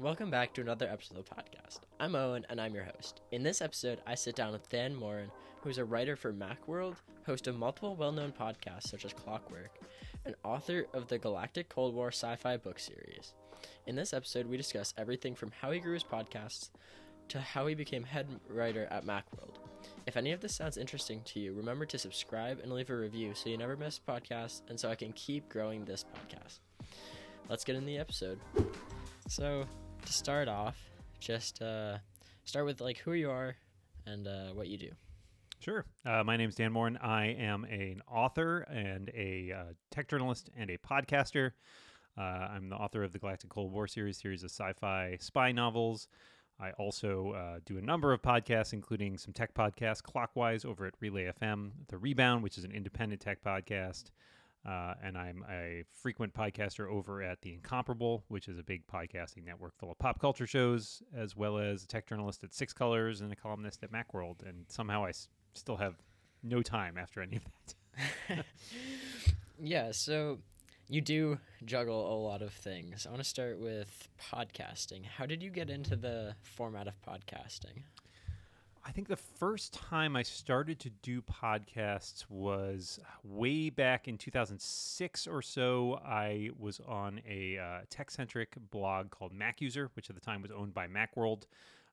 Welcome back to another episode of the podcast. I'm Owen and I'm your host. In this episode, I sit down with Dan Moren, who is a writer for Macworld, host of multiple well known podcasts such as Clockwork, and author of the Galactic Cold War sci fi book series. In this episode, we discuss everything from how he grew his podcasts to how he became head writer at Macworld. If any of this sounds interesting to you, remember to subscribe and leave a review so you never miss a podcast and so I can keep growing this podcast. Let's get in the episode. So, to start off, just uh, start with like who you are and uh, what you do. Sure. Uh, my name is Dan Moren. I am an author and a uh, tech journalist and a podcaster. Uh, I'm the author of the Galactic Cold War series, series of sci-fi spy novels. I also uh, do a number of podcasts, including some tech podcasts, Clockwise over at Relay FM, The Rebound, which is an independent tech podcast, uh, and I'm a frequent podcaster over at The Incomparable, which is a big podcasting network full of pop culture shows, as well as a tech journalist at Six Colors and a columnist at Macworld. And somehow I s- still have no time after any of that. yeah, so you do juggle a lot of things. I want to start with podcasting. How did you get into the format of podcasting? I think the first time I started to do podcasts was way back in 2006 or so. I was on a uh, tech centric blog called MacUser, which at the time was owned by Macworld.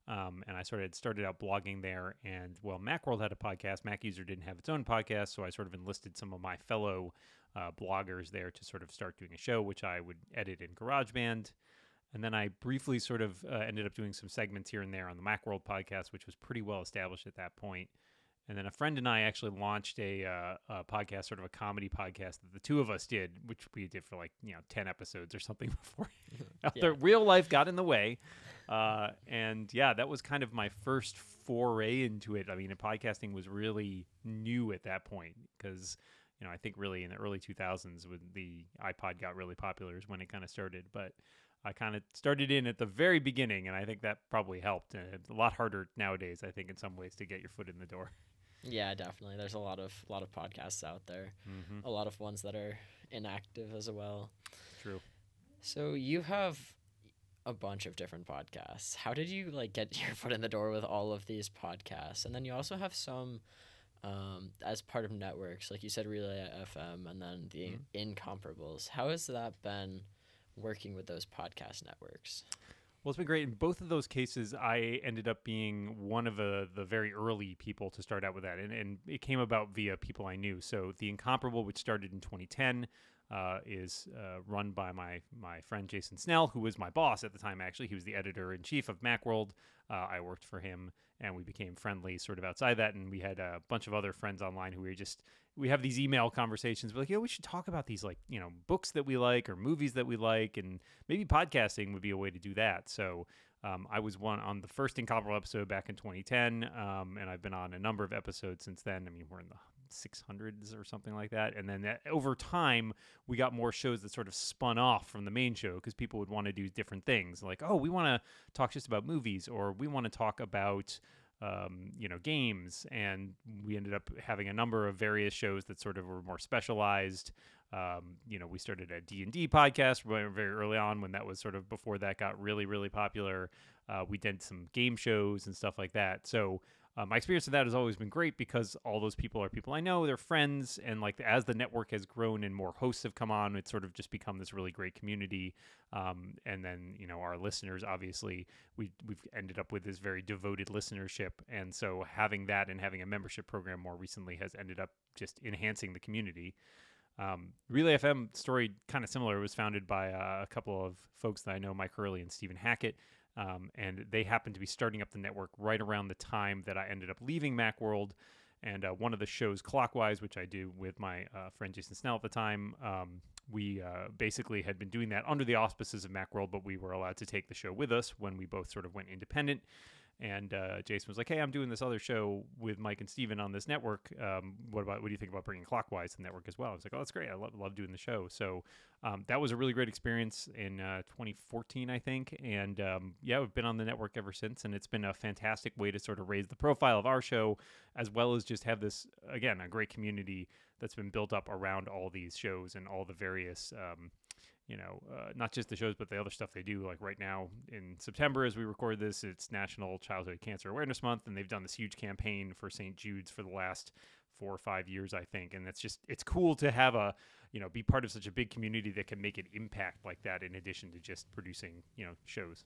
Um, and I sort of started out blogging there. And well, Macworld had a podcast. MacUser didn't have its own podcast. So I sort of enlisted some of my fellow uh, bloggers there to sort of start doing a show, which I would edit in GarageBand. And then I briefly sort of uh, ended up doing some segments here and there on the Macworld podcast, which was pretty well established at that point. And then a friend and I actually launched a, uh, a podcast, sort of a comedy podcast that the two of us did, which we did for like you know ten episodes or something before Yeah. the real life got in the way. Uh, and yeah, that was kind of my first foray into it. I mean, podcasting was really new at that point because you know I think really in the early 2000s when the iPod got really popular is when it kind of started, but. I kind of started in at the very beginning, and I think that probably helped. And it's a lot harder nowadays, I think, in some ways, to get your foot in the door. Yeah, definitely. There's a lot of lot of podcasts out there. Mm-hmm. A lot of ones that are inactive as well. True. So you have a bunch of different podcasts. How did you like get your foot in the door with all of these podcasts? And then you also have some um, as part of networks, like you said, Relay FM, and then the Incomparables. How has that been working with those podcast networks? Well, it's been great. In both of those cases, I ended up being one of the, very early people to start out with that. And, and it came about via people I knew. So The Incomparable, which started in 2010, uh, is uh, run by my, my friend Jason Snell, who was my boss at the time, actually. He was the editor in chief of Macworld. Uh, I worked for him, and we became friendly sort of outside that. And we had a bunch of other friends online who we just we have these email conversations. We're like, yeah, we should talk about these like you know books that we like or movies that we like, and maybe podcasting would be a way to do that. So um, I was one on the first Incomparable episode back in 2010, um, and I've been on a number of episodes since then. I mean, we're in the 600s or something like that. And then that, over time, we got more shows that sort of spun off from the main show because people would want to do different things. Like, oh, we want to talk just about movies, or we want to talk about um, you know games and we ended up having a number of various shows that sort of were more specialized um, you know we started a d&d podcast very very early on when that was sort of before that got really really popular uh, we did some game shows and stuff like that so uh, my experience of that has always been great because all those people are people I know, they're friends, and like as the network has grown and more hosts have come on, it's sort of just become this really great community. Um, and then you know our listeners, obviously, we we've ended up with this very devoted listenership, and so having that and having a membership program more recently has ended up just enhancing the community. Um, Relay FM story kind of similar. It was founded by uh, a couple of folks that I know, Mike Hurley and Stephen Hackett. Um, and they happened to be starting up the network right around the time that I ended up leaving Macworld. And uh, one of the shows, Clockwise, which I do with my uh, friend Jason Snell at the time, um, we uh, basically had been doing that under the auspices of Macworld, but we were allowed to take the show with us when we both sort of went independent. And uh, Jason was like, "Hey, I'm doing this other show with Mike and Stephen on this network. Um, what about what do you think about bringing Clockwise to the network as well?" I was like, "Oh, that's great. I love, love doing the show." So um, that was a really great experience in uh, 2014, I think. And um, yeah, we've been on the network ever since, and it's been a fantastic way to sort of raise the profile of our show, as well as just have this again a great community that's been built up around all these shows and all the various. You know, uh, not just the shows, but the other stuff they do. Like right now in September, as we record this, it's National Childhood Cancer Awareness Month, and they've done this huge campaign for St. Jude's for the last four or five years, I think. And it's just, it's cool to have a, you know, be part of such a big community that can make an impact like that in addition to just producing, you know, shows.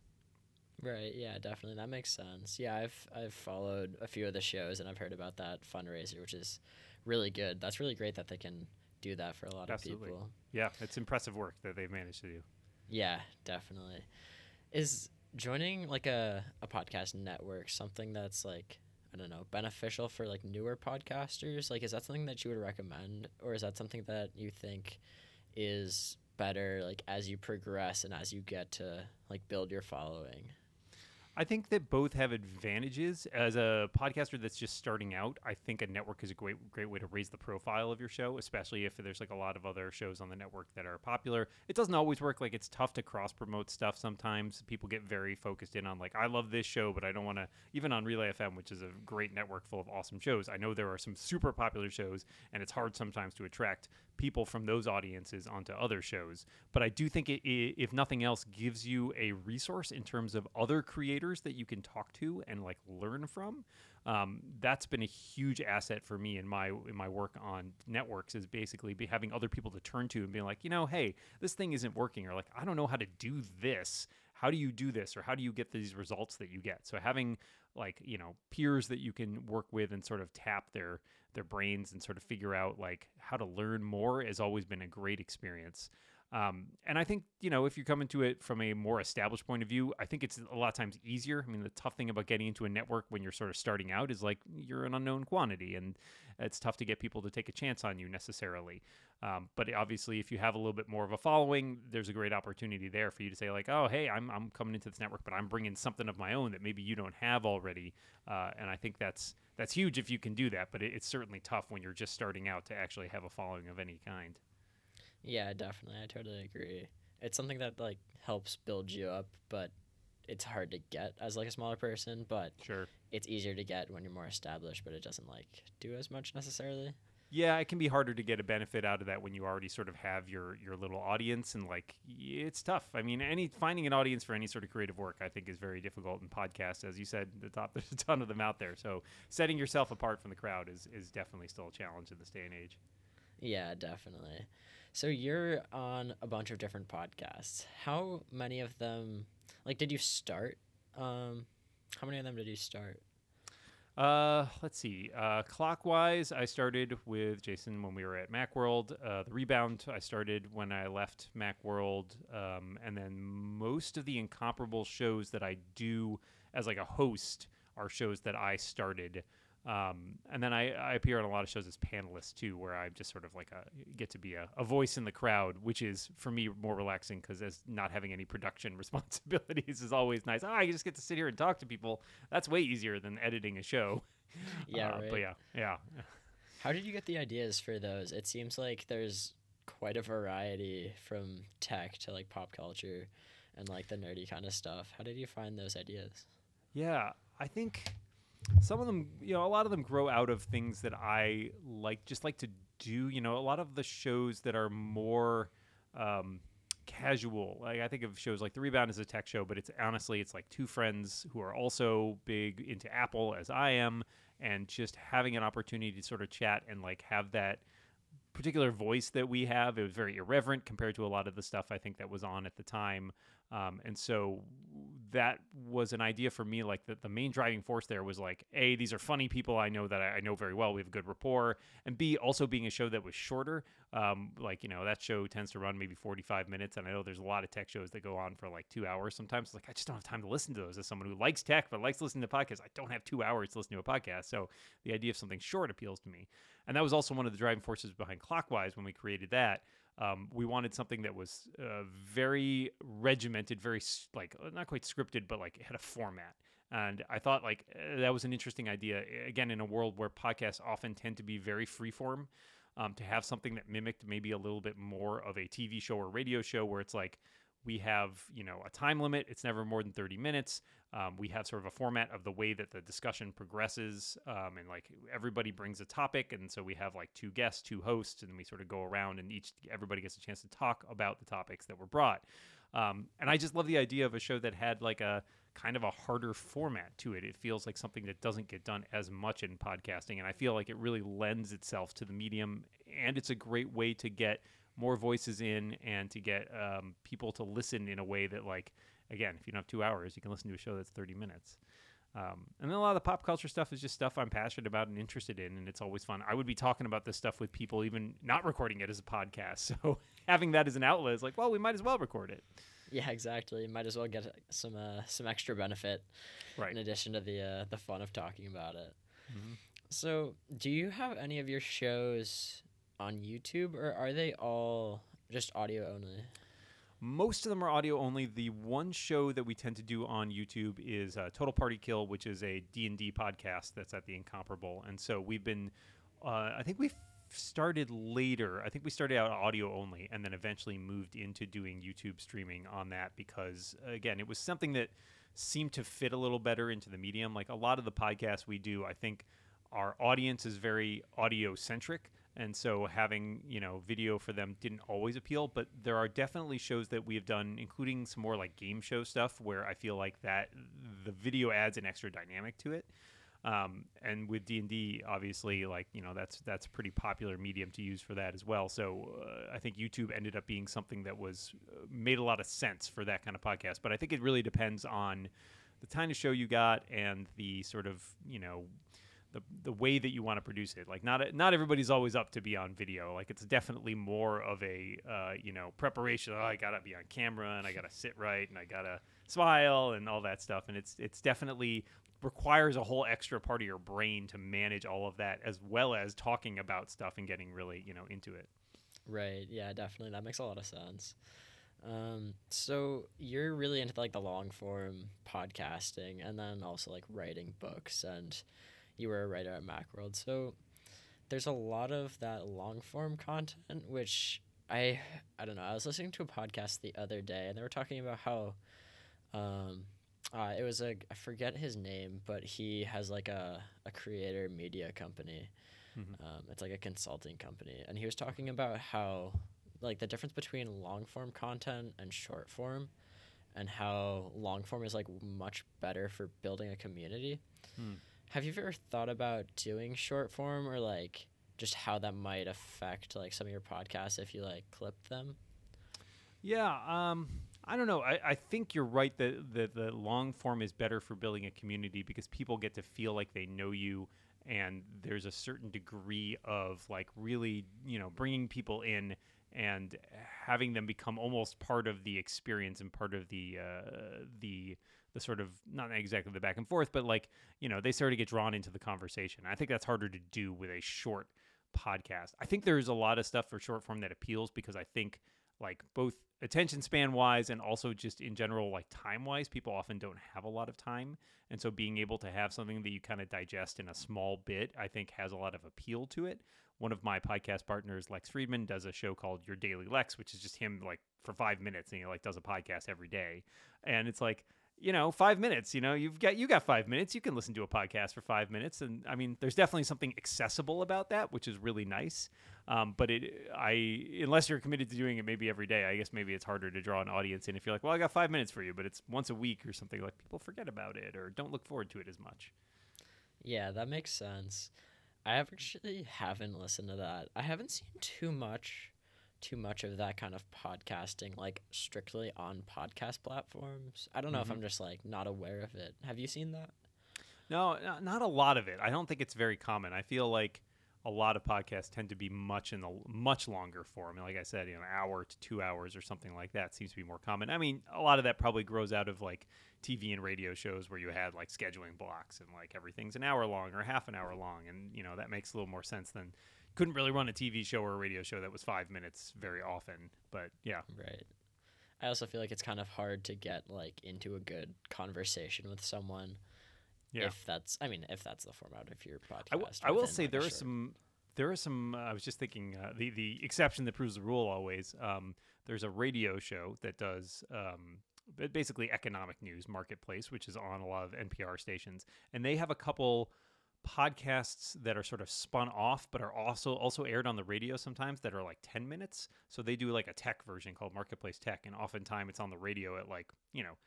Right. Yeah. Definitely. That makes sense. Yeah. I've I've followed a few of the shows and I've heard about that fundraiser, which is really good. That's really great that they can do that for a lot Absolutely. of people. Yeah, it's impressive work that they've managed to do. Yeah. Definitely. Is joining like a a podcast network something that's like I don't know beneficial for like newer podcasters? Like, is that something that you would recommend, or is that something that you think is better like as you progress and as you get to like build your following? I think that both have advantages. As a podcaster that's just starting out, I think a network is a great great way to raise the profile of your show, especially if there's like a lot of other shows on the network that are popular. It doesn't always work. Like it's tough to cross promote stuff sometimes. People get very focused in on like I love this show, but I don't want to even on Relay FM, which is a great network full of awesome shows. I know there are some super popular shows and it's hard sometimes to attract people from those audiences onto other shows. But I do think it, if nothing else, gives you a resource in terms of other creators that you can talk to and like learn from. Um, that's been a huge asset for me in my in my work on networks is basically be having other people to turn to and being like, you know, hey, this thing isn't working, or like I don't know how to do this. How do you do this, or how do you get these results that you get? So having like you know peers that you can work with and sort of tap their their brains and sort of figure out like how to learn more has always been a great experience. Um, and I think, you know, if you're coming to it from a more established point of view, I think it's a lot of times easier. I mean, the tough thing about getting into a network when you're sort of starting out is like you're an unknown quantity and it's tough to get people to take a chance on you necessarily. Um, but obviously, if you have a little bit more of a following, there's a great opportunity there for you to say, like, oh, hey, I'm, I'm coming into this network, but I'm bringing something of my own that maybe you don't have already. Uh, and I think that's that's huge if you can do that, but it, it's certainly tough when you're just starting out to actually have a following of any kind. Yeah, definitely. I totally agree. It's something that like helps build you up, but it's hard to get as like a smaller person, but sure. It's easier to get when you're more established, but it doesn't like do as much necessarily. Yeah, it can be harder to get a benefit out of that when you already sort of have your your little audience and like it's tough. I mean, any finding an audience for any sort of creative work I think is very difficult in podcasts as you said, the top there's a ton of them out there. So, setting yourself apart from the crowd is is definitely still a challenge in this day and age. Yeah, definitely. So you're on a bunch of different podcasts. How many of them like did you start um how many of them did you start? Uh, let's see. Uh, clockwise, I started with Jason when we were at MacWorld. Uh, the Rebound, I started when I left MacWorld. Um, and then most of the incomparable shows that I do as like a host are shows that I started um, and then I, I, appear on a lot of shows as panelist too, where I just sort of like a, get to be a, a voice in the crowd, which is for me more relaxing because as not having any production responsibilities is always nice. Oh, I just get to sit here and talk to people. That's way easier than editing a show. Yeah, uh, right. But yeah, yeah. How did you get the ideas for those? It seems like there's quite a variety from tech to like pop culture and like the nerdy kind of stuff. How did you find those ideas? Yeah, I think some of them, you know, a lot of them grow out of things that I like, just like to do. You know, a lot of the shows that are more um, casual. Like I think of shows like The Rebound as a tech show, but it's honestly it's like two friends who are also big into Apple as I am, and just having an opportunity to sort of chat and like have that particular voice that we have. It was very irreverent compared to a lot of the stuff I think that was on at the time. Um, and so that was an idea for me. Like that, the main driving force there was like, a, these are funny people I know that I, I know very well. We have good rapport, and b, also being a show that was shorter. Um, like you know, that show tends to run maybe forty five minutes, and I know there's a lot of tech shows that go on for like two hours. Sometimes, like I just don't have time to listen to those. As someone who likes tech but likes listening to podcasts, I don't have two hours to listen to a podcast. So the idea of something short appeals to me, and that was also one of the driving forces behind Clockwise when we created that. Um, we wanted something that was uh, very regimented, very like uh, not quite scripted, but like it had a format. And I thought like uh, that was an interesting idea. Again, in a world where podcasts often tend to be very freeform, um, to have something that mimicked maybe a little bit more of a TV show or radio show, where it's like we have you know a time limit. It's never more than 30 minutes. Um, we have sort of a format of the way that the discussion progresses um, and like everybody brings a topic and so we have like two guests two hosts and we sort of go around and each everybody gets a chance to talk about the topics that were brought. Um, and i just love the idea of a show that had like a kind of a harder format to it. It feels like something that doesn't get done as much in podcasting and i feel like it really lends itself to the medium and it's a great way to get more voices in and to get um, people to listen in a way that like again if you don't have two hours you can listen to a show that's 30 minutes um, and then a lot of the pop culture stuff is just stuff i'm passionate about and interested in and it's always fun i would be talking about this stuff with people even not recording it as a podcast so having that as an outlet is like well we might as well record it Yeah, exactly. Might as well get some uh, some extra benefit right in addition to the uh, the fun of talking about it. Mhm. So, do you have any of your shows on YouTube, or are they all just audio only? Most of them are audio only. The one show that we tend to do on YouTube is uh, Total Party Kill, which is a D&D podcast that's at the Incomparable. And so we've been, uh, I think we started later. I think we started out audio only and then eventually moved into doing YouTube streaming on that because, again, it was something that seemed to fit a little better into the medium. Like a lot of the podcasts we do, I think our audience is very audio centric and so having you know video for them didn't always appeal but there are definitely shows that we have done including some more like game show stuff where i feel like that the video adds an extra dynamic to it. Um, and with d&d obviously like you know that's that's a pretty popular medium to use for that as well. So uh, i think youtube ended up being something that was uh, made a lot of sense for that kind of podcast. But i think it really depends on the kind of show you got and the sort of you know the the way that you want to produce it. Like not not everybody's always up to be on video. Like it's definitely more of a uh, you know preparation. Oh, I gotta be on camera and I gotta sit right and I gotta smile and all that stuff. And it's it's definitely requires a whole extra part of your brain to manage all of that as well as talking about stuff and getting really you know into it. Right. Yeah, definitely. That makes a lot of sense. Um, so you're really into like the long form podcasting and then also like writing books and you were a writer at Macworld. So there's a lot of that long form content which I I don't know. I was listening to a podcast the other day and they were talking about how um uh, it was a I forget his name, but he has like a, a creator media company. Mhm. Um, it's like a consulting company, and he was talking about how like the difference between long form content and short form, and how long form is like much better for building a community. Hmm. Have you ever thought about doing short form or like just how that might affect like some of your podcasts if you like clip them? Yeah, um, I don't know. I, I think you're right that, that the long form is better for building a community because people get to feel like they know you, and there's a certain degree of like really, you know, bringing people in and having them become almost part of the experience and part of the uh, the the sort of not exactly the back and forth, but like you know they sort of get drawn into the conversation. I think that's harder to do with a short podcast. I think there's a lot of stuff for short form that appeals because I think like both attention span wise and also just in general like time wise people often don't have a lot of time and so being able to have something that you kind of digest in a small bit i think has a lot of appeal to it one of my podcast partners lex friedman does a show called your daily lex which is just him like for five minutes and he like does a podcast every day and it's like you know five minutes you know you've got you got five minutes you can listen to a podcast for five minutes and i mean there's definitely something accessible about that which is really nice um, but it i unless you're committed to doing it maybe every day i guess maybe it's harder to draw an audience in if you're like well i got five minutes for you but it's once a week or something like people forget about it or don't look forward to it as much Yeah, that makes sense. I actually haven't listened to that. I haven't seen too much too much of that kind of podcasting like strictly on podcast platforms. I don't know Mhm. if I'm just like not aware of it. Have you seen that? No, no- not a lot of it. I don't think it's very common. I feel like a lot of podcasts tend to be much in the much longer form. Like I said, you know, an hour to two hours or something like that seems to be more common. I mean, a lot of that probably grows out of like TV and radio shows where you had like scheduling blocks and like everything's an hour long or half an hour long, and you know that makes a little more sense than couldn't really run a TV show or a radio show that was five minutes very often. But yeah, Right. I also feel like it's kind of hard to get like into a good conversation with someone Yeah. if that's I mean if that's the format of your podcast. I, w- I will say like, there are short- some there are some. Uh, I was just thinking uh, the the exception that proves the rule always. Um, there's a radio show that does um, basically economic news marketplace, which is on a lot of NPR stations, and they have a couple podcasts that are sort of spun off but are also also aired on the radio sometimes that are like 10 minutes. So they do like a tech version called marketplace tech and oftentimes it's on the radio at like you know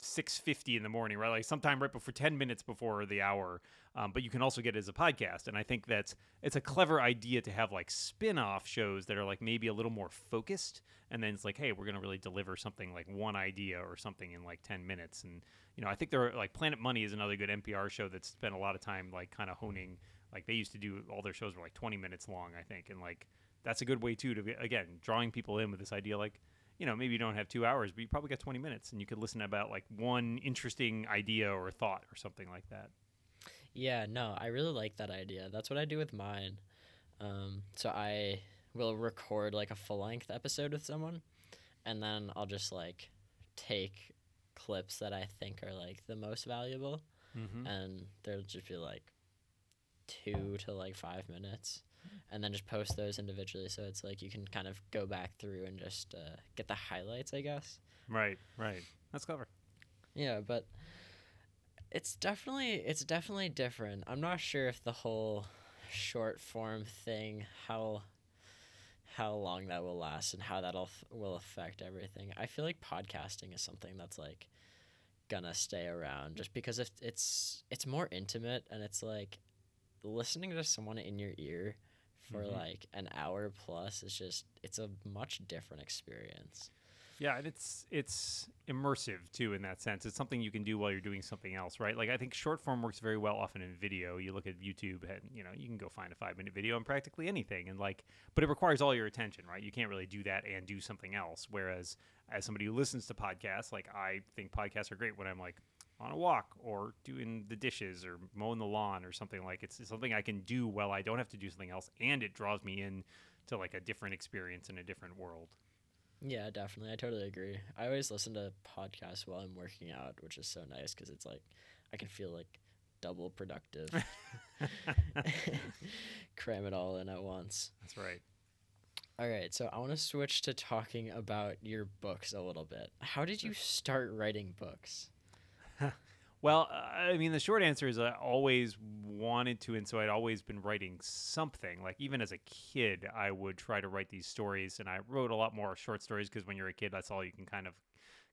6.50 in the morning right? Like sometime right before 10 minutes before the hour. Um, but you can also get it as a podcast. And i think that's it's a clever idea to have like spin-off shows that are like maybe a little more focused. And then it's like hey we're going to really deliver something like one idea or something in like 10 minutes. And you know i think there are like planet money is another good npr show that's spent a lot of time like kind of honing like they used to do all their shows were like 20 minutes long i think. And like that's a good way too to be again drawing people in with this idea like you know, maybe you don't have two hours, but you probably got 20 minutes and you could listen about like one interesting idea or thought or something like that. Yeah, no, I really like that idea. That's what I do with mine. Um, so I will record like a full length episode with someone, and then I'll just like take clips that I think are like the most valuable, Mm-hmm. and they'll just be like two to like five minutes, and then just post those individually. So it's like you can kind of go back through and just uh, get the highlights, I guess. Right, right. That's clever. Yeah, but it's definitely it's definitely different. I'm not sure if the whole short form thing how how long that will last and how that'll f- will affect everything. I feel like podcasting is something that's like gonna stay around just because if it's it's more intimate and it's like listening to someone in your ear for Mhm. like an hour plus is just it's a much different experience. Yeah, and it's it's immersive too in that sense. It's something you can do while you're doing something else, right? Like I think short form works very well often in video. You look at YouTube and you know, you can go find a 5-minute video on practically anything and like but it requires all your attention, right? You can't really do that and do something else whereas as somebody who listens to podcasts, like I think podcasts are great when I'm like on a walk or doing the dishes or mowing the lawn or something like it's something I can do while I don't have to do something else and it draws me in to like a different experience in a different world. Yeah, definitely. I totally agree. I always listen to podcasts while I'm working out, which is so nice because it's like I can feel like double productive. Cram it all in at once. That's right. All right, so I want to switch to talking about your books a little bit. How did you start writing books? Well, I mean, the short answer is I always wanted to, and so I'd always been writing something. Like even as a kid, I would try to write these stories, and I wrote a lot more short stories because when you're a kid, that's all you can kind of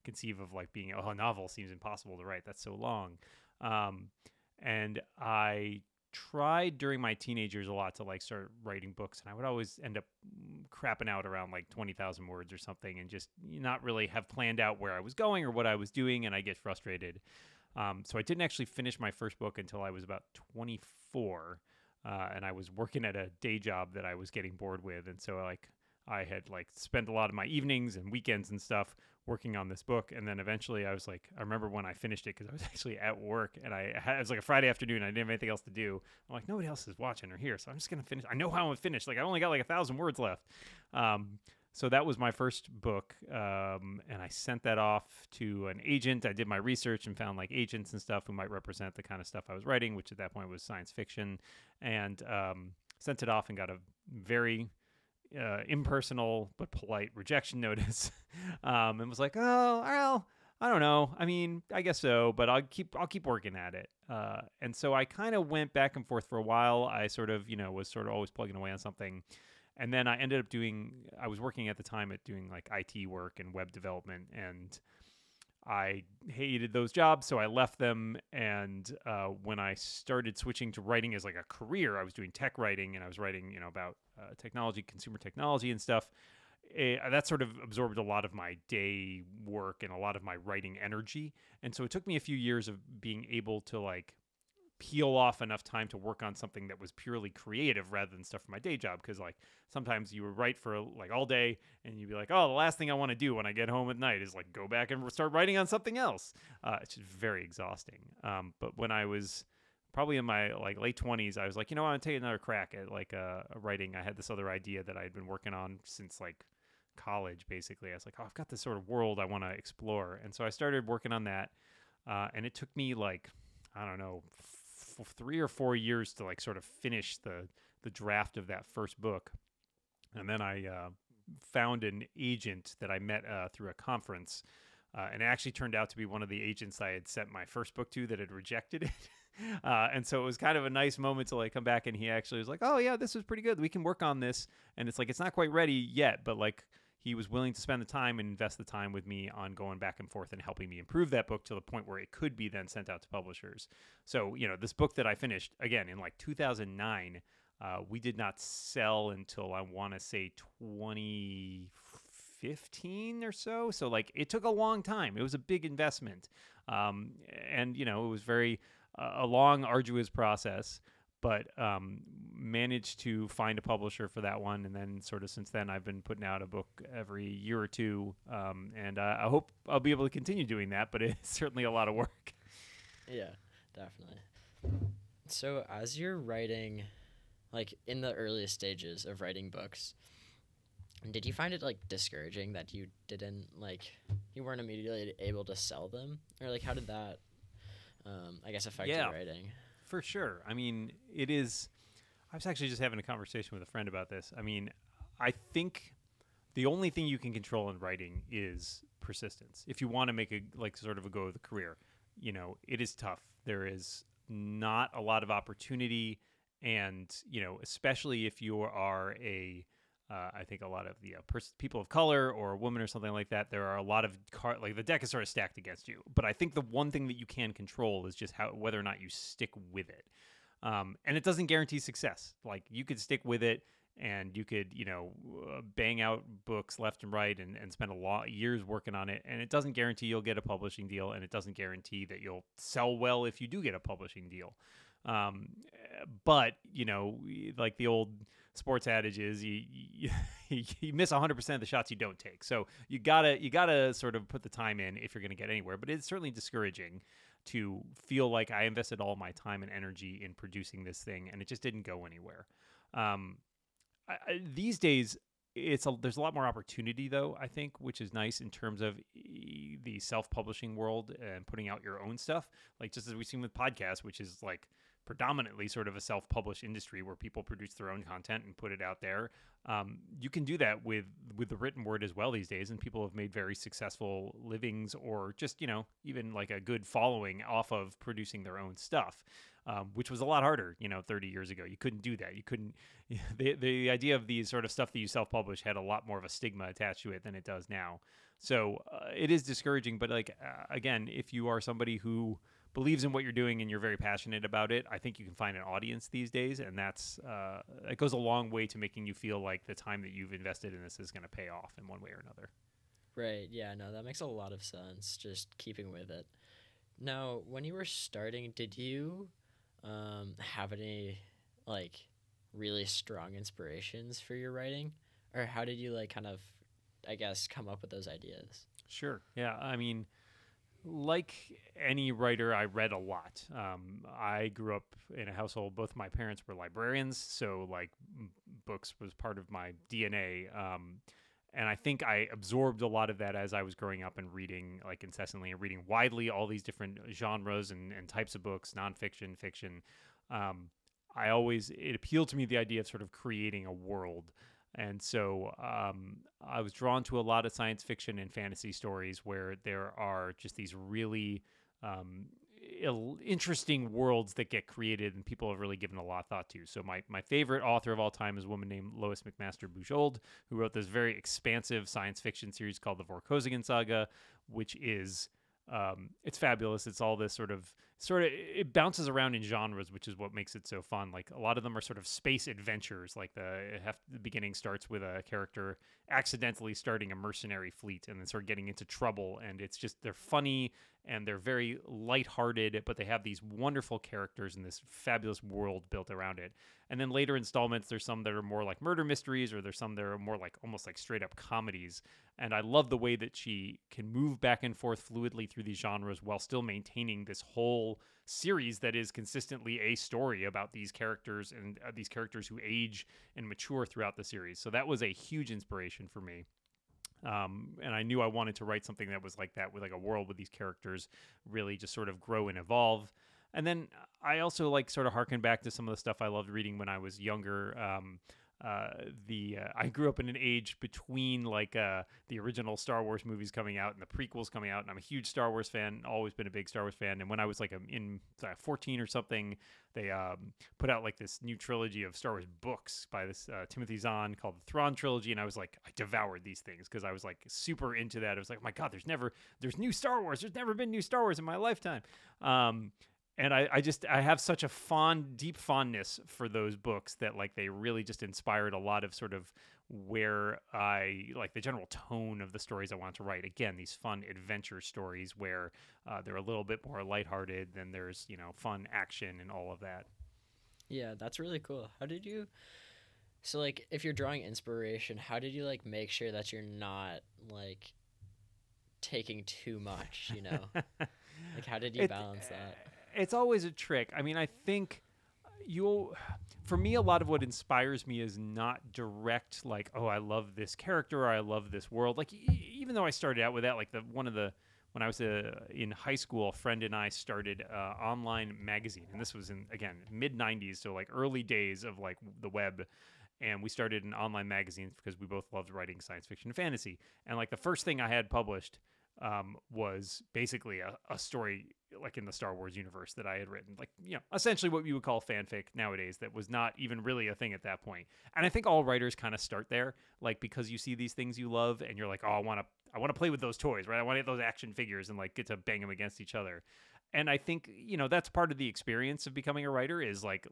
conceive of. Like being oh, a novel seems impossible to write; that's so long. Um, and I tried during my teenage years a lot to like start writing books, and I would always end up crapping out around like twenty thousand words or something, and just not really have planned out where I was going or what I was doing, and I get frustrated. Um, so I didn't actually finish my first book until I was about 24, uh, and I was working at a day job that I was getting bored with, and so like I had like spent a lot of my evenings and weekends and stuff working on this book, and then eventually I was like, I remember when I finished it because I was actually at work and I had, it was like a Friday afternoon, I didn't have anything else to do. I'm like, nobody else is watching or here, so I'm just gonna finish. I know how I'm finish. Like I only got like a thousand words left. Um, so that was my first book um, and i sent that off to an agent. I did my research and found like agents and stuff who might represent the kind of stuff i was writing which at that point was science fiction and um, sent it off and got a very uh, impersonal but polite rejection notice um, and was like oh well i don't know. I mean i guess so but i'll keep i'll keep working at it. Uh, and so i kind of went back and forth for a while. I sort of you know was sort of always plugging away on something and then I ended up doing. I was working at the time at doing like IT work and web development, and I hated those jobs, so I left them. And uh, when I started switching to writing as like a career, I was doing tech writing, and I was writing, you know, about uh, technology, consumer technology, and stuff. Eh, that sort of absorbed a lot of my day work and a lot of my writing energy, and so it took me a few years of being able to like peel off enough time to work on something that was purely creative rather than stuff for my day job because like sometimes you would write for like all day and you'd be like oh the last thing i want to do when i get home at night is like go back and start writing on something else. Uh, it's just very exhausting. Um, but when i was probably in my like late 20s i was like you know i'm gonna take another crack at like uh, writing. I had this other idea that i had been working on since like college basically. I was like oh i've got this sort of world i want to explore. And so i started working on that uh, and it took me like i don't know f- three or four years to like sort of finish the the draft of that first book, and then I uh, found an agent that I met uh, through a conference. Uh, and it actually turned out to be one of the agents I had sent my first book to that had rejected it. Uh, and so it was kind of a nice moment to like come back and he actually was like, "Oh yeah, this was pretty good. We can work on this." And it's like it's not quite ready yet, but like he was willing to spend the time and invest the time with me on going back and forth and helping me improve that book to the point where it could be then sent out to publishers. So you know, this book that I finished again in like 2009, uh, we did not sell until I want to say 2015 or so. So like it took a long time. It was a big investment, um, and you know it was very a long, arduous process, but um, managed to find a publisher for that one. And then, sort of, since then, I've been putting out a book every year or two. Um, and uh, I hope I'll be able to continue doing that, but it's certainly a lot of work. Yeah, definitely. So, as you're writing, like in the earliest stages of writing books, did you find it like discouraging that you didn't like you weren't immediately able to sell them, or like how did that um, I guess affect Yeah. your writing. For sure. I mean, it is. I was actually just having a conversation with a friend about this. I mean, I think the only thing you can control in writing is persistence. If you want to make a like sort of a go of the career, you know, it is tough. There is not a lot of opportunity, and you know, especially if you are a uh, I think a lot of the uh, pers- people of color or a woman or something like that, there are a lot of like the deck is sort of stacked against you. But I think the one thing that you can control is just how whether or not you stick with it. Um, and it doesn't guarantee success. Like you could stick with it and you could, you know, uh, bang out books left and right and, and spend a lot of years working on it. And it doesn't guarantee you'll get a publishing deal, and it doesn't guarantee that you'll sell well if you do get a publishing deal. Um, but you know, like the old sports adage is, you you, you miss 100% of the shots you don't take. So you gotta you gotta sort of put the time in if you're gonna get anywhere. But it's certainly discouraging to feel like I invested all my time and energy in producing this thing, and it just didn't go anywhere. Um, I, I, these days, it's a, there's a lot more opportunity though i think which is nice in terms of the self-publishing world and putting out your own stuff like just as we've seen with podcasts which is like predominantly sort of a self-published industry where people produce their own content and put it out there um, you can do that with with the written word as well these days and people have made very successful livings or just you know even like a good following off of producing their own stuff um, which was a lot harder, you know, 30 years ago. You couldn't do that. You couldn't. The the idea of the sort of stuff that you self publish had a lot more of a stigma attached to it than it does now. So uh, it is discouraging. But like uh, again, if you are somebody who believes in what you're doing and you're very passionate about it, I think you can find an audience these days, and that's uh, it goes a long way to making you feel like the time that you've invested in this is going to pay off in one way or another. Right. Yeah. No, that makes a lot of sense. Just keeping with it. Now, when you were starting, did you um, have any like really strong inspirations for your writing, or how did you like kind of, I guess, come up with those ideas? Sure. Yeah. I mean, like any writer, I read a lot. Um, I grew up in a household, both my parents were librarians, so like books was part of my DNA. Um, and I think I absorbed a lot of that as I was growing up and reading like incessantly and reading widely all these different genres and, and types of books, nonfiction, fiction. Um, I always it appealed to me the idea of sort of creating a world, and so um, I was drawn to a lot of science fiction and fantasy stories where there are just these really um, il- interesting worlds that get created and people have really given a lot of thought to. So my, my favorite author of all time is a woman named Lois McMaster Bujold, who wrote this very expansive science fiction series called the Vorkosigan Saga, which is um, it's fabulous. It's all this sort of sort of it bounces around in genres, which is what makes it so fun. Like a lot of them are sort of space adventures. Like the have, the beginning starts with a character accidentally starting a mercenary fleet and then sort of getting into trouble, and it's just they're funny and they're very lighthearted, but they have these wonderful characters and this fabulous world built around it. And then later installments, there's some that are more like murder mysteries, or there's some that are more like almost like straight up comedies. And I love the way that she can move back and forth fluidly through these genres while still maintaining this whole series that is consistently a story about these characters and uh, these characters who age and mature throughout the series. So that was a huge inspiration for me. Um, and I knew I wanted to write something that was like that, with like a world with these characters really just sort of grow and evolve. and then I also like sort of harken back to some of the stuff I loved reading when I was younger. Um, uh, the uh, I grew up in an age between like uh, the original Star Wars movies coming out and the prequels coming out, and I'm a huge Star Wars fan. Always been a big Star Wars fan. And when I was like um, in uh, 14 or something, they um, put out like this new trilogy of Star Wars books by this uh, Timothy Zahn called the Thrawn trilogy, and I was like, I devoured these things because I was like super into that. I was like, oh my god, there's never there's new Star Wars. There's never been new Star Wars in my lifetime. Um, and I, I just I have such a fond deep fondness for those books that like they really just inspired a lot of sort of where I like the general tone of the stories I want to write. Again, these fun adventure stories where uh, they're a little bit more lighthearted than there's you know fun action and all of that. Yeah, that's really cool. How did you? So like, if you're drawing inspiration, how did you like make sure that you're not like taking too much? You know, like how did you It- balance that? It's always a trick. I mean, I think you'll for me a lot of what inspires me is not direct like oh i love this character or i love this world. Like e- even though i started out with that like the one of the when i was uh, in high school a friend and i started uh, online magazine. And this was in again mid 90s so like early days of like the web. And we started an online magazine because we both loved writing science fiction and fantasy. And like the first thing i had published um, was basically a, a story like in the Star Wars universe that I had written, like you know, essentially what you would call fanfic nowadays. That was not even really a thing at that point. And I think all writers kind of start there, like because you see these things you love, and you're like, oh, I want to, I want to play with those toys, right? I want to get those action figures and like get to bang them against each other. And I think you know that's part of the experience of becoming a writer is like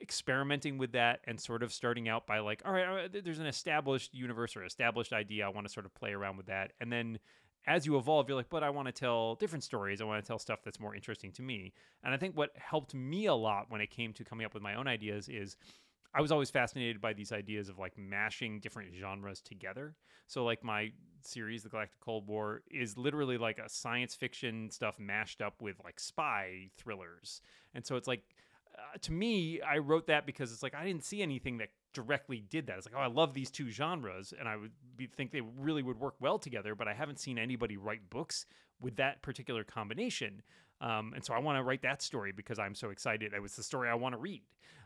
experimenting with that and sort of starting out by like all right uh, there's an established universe or established idea i want to sort of play around with that and then as you evolve, you're like, but I want to tell different stories. I want to tell stuff that's more interesting to me. And I think what helped me a lot when it came to coming up with my own ideas is I was always fascinated by these ideas of like mashing different genres together. So, like, my series, The Galactic Cold War, is literally like a science fiction stuff mashed up with like spy thrillers. And so it's like, uh, to me, I wrote that because it's like I didn't see anything that directly did that. It's like, oh, I love these two genres, and I would be, think they really would work well together. But I haven't seen anybody write books with that particular combination, um, and so I want to write that story because I'm so excited. It was the story I want to read,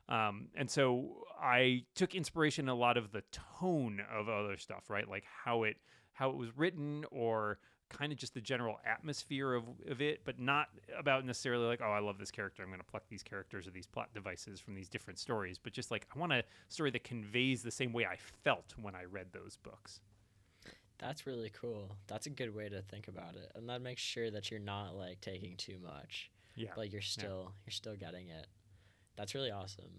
um, and so I took inspiration in a lot of the tone of other stuff, right? Like how it how it was written or kind of just the general atmosphere of, of it, but not about necessarily like, oh, I love this character. I'm going to pluck these characters or these plot devices from these different stories, but just like, I want a story that conveys the same way I felt when I read those books. That's really cool. That's a good way to think about it, and that makes sure that you're not like taking too much, Yeah. but you're still you're still getting it. That's really awesome.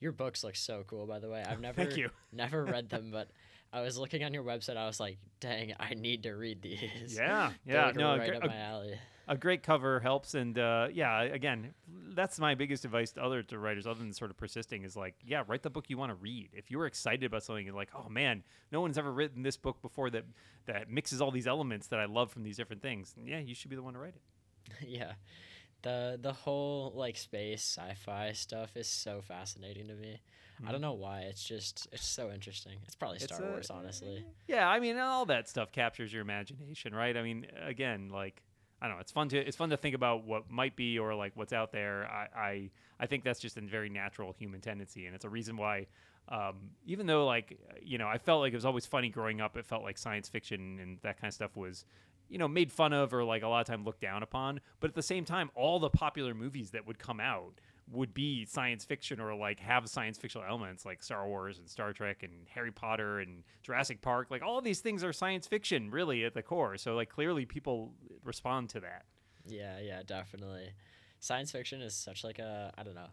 Your books look so cool, by the way. I've never Thank you. never read them, but I was looking on your website. I was like, dang, I need to read these. Yeah. Yeah. No, a, right gre- up my alley. a great cover helps. And uh, yeah, again, that's my biggest advice to other to writers, other than sort of persisting, is like, yeah, write the book you want to read. If you're excited about something, you're like, oh man, no one's ever written this book before that that mixes all these elements that I love from these different things. Yeah, you should be the one to write it. yeah. The the whole like space sci-fi stuff is so fascinating to me. I don't know why. It's just it's so interesting. It's probably Mm-hmm. It's Star a- Wars, honestly. Yeah, I mean, all that stuff captures your imagination, right? I mean, again, like I don't know, it's fun to it's fun to think about what might be or like what's out there. I I, I think that's just a very natural human tendency, and it's a reason why. Um, even though, like, you know, I felt like it was always funny growing up. It felt like science fiction and that kind of stuff was, you know, made fun of or like a lot of time looked down upon. But at the same time, all the popular movies that would come out would be science fiction or like have science fictional elements like Star Wars and Star Trek and Harry Potter and Jurassic Park. Like all these things are science fiction really at the core. So like clearly people respond to that. Yeah, yeah, definitely. Science fiction is such like a I don't know.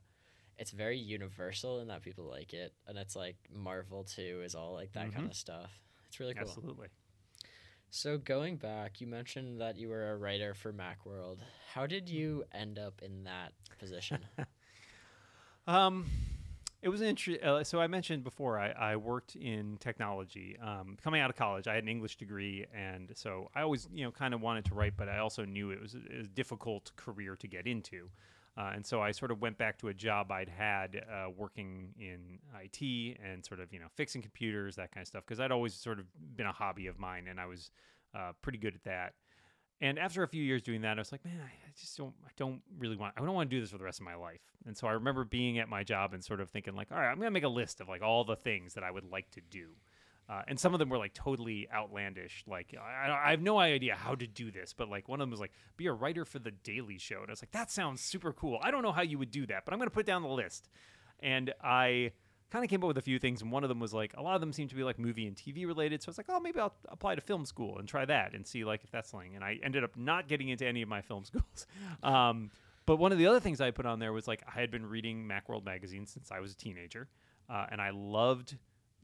It's very universal in that people like it, and it's like Marvel too is all like that kind mm-hmm. of stuff. It's really cool. Absolutely. So going back, you mentioned that you were a writer for MacWorld. How did you end up in that position? Um, it was an interest. Uh, so I mentioned before I, I worked in technology. Um, coming out of college, I had an English degree, and so I always you know kind of wanted to write, but I also knew it was, a- it was a difficult career to get into. Uh, and so I sort of went back to a job I'd had uh, working in IT and sort of you know fixing computers, that kind of stuff, because I'd always sort of been a hobby of mine, and I was uh, pretty good at that. And after a few years doing that, I was like, man, I just don't, I don't really want, I don't want to do this for the rest of my life. And so I remember being at my job and sort of thinking like, all right, I'm gonna make a list of like all the things that I would like to do. Uh, and some of them were like totally outlandish. Like I, I have no idea how to do this, but like one of them was like be a writer for the Daily Show, and I was like, that sounds super cool. I don't know how you would do that, but I'm gonna put down the list. And I kind of came up with a few things, and one of them was like a lot of them seem to be like movie and TV related. So I was like, oh, maybe I'll apply to film school and try that and see like if that's something. And I ended up not getting into any of my film schools. um, but one of the other things I put on there was like I had been reading MacWorld magazine since I was a teenager, uh, and I loved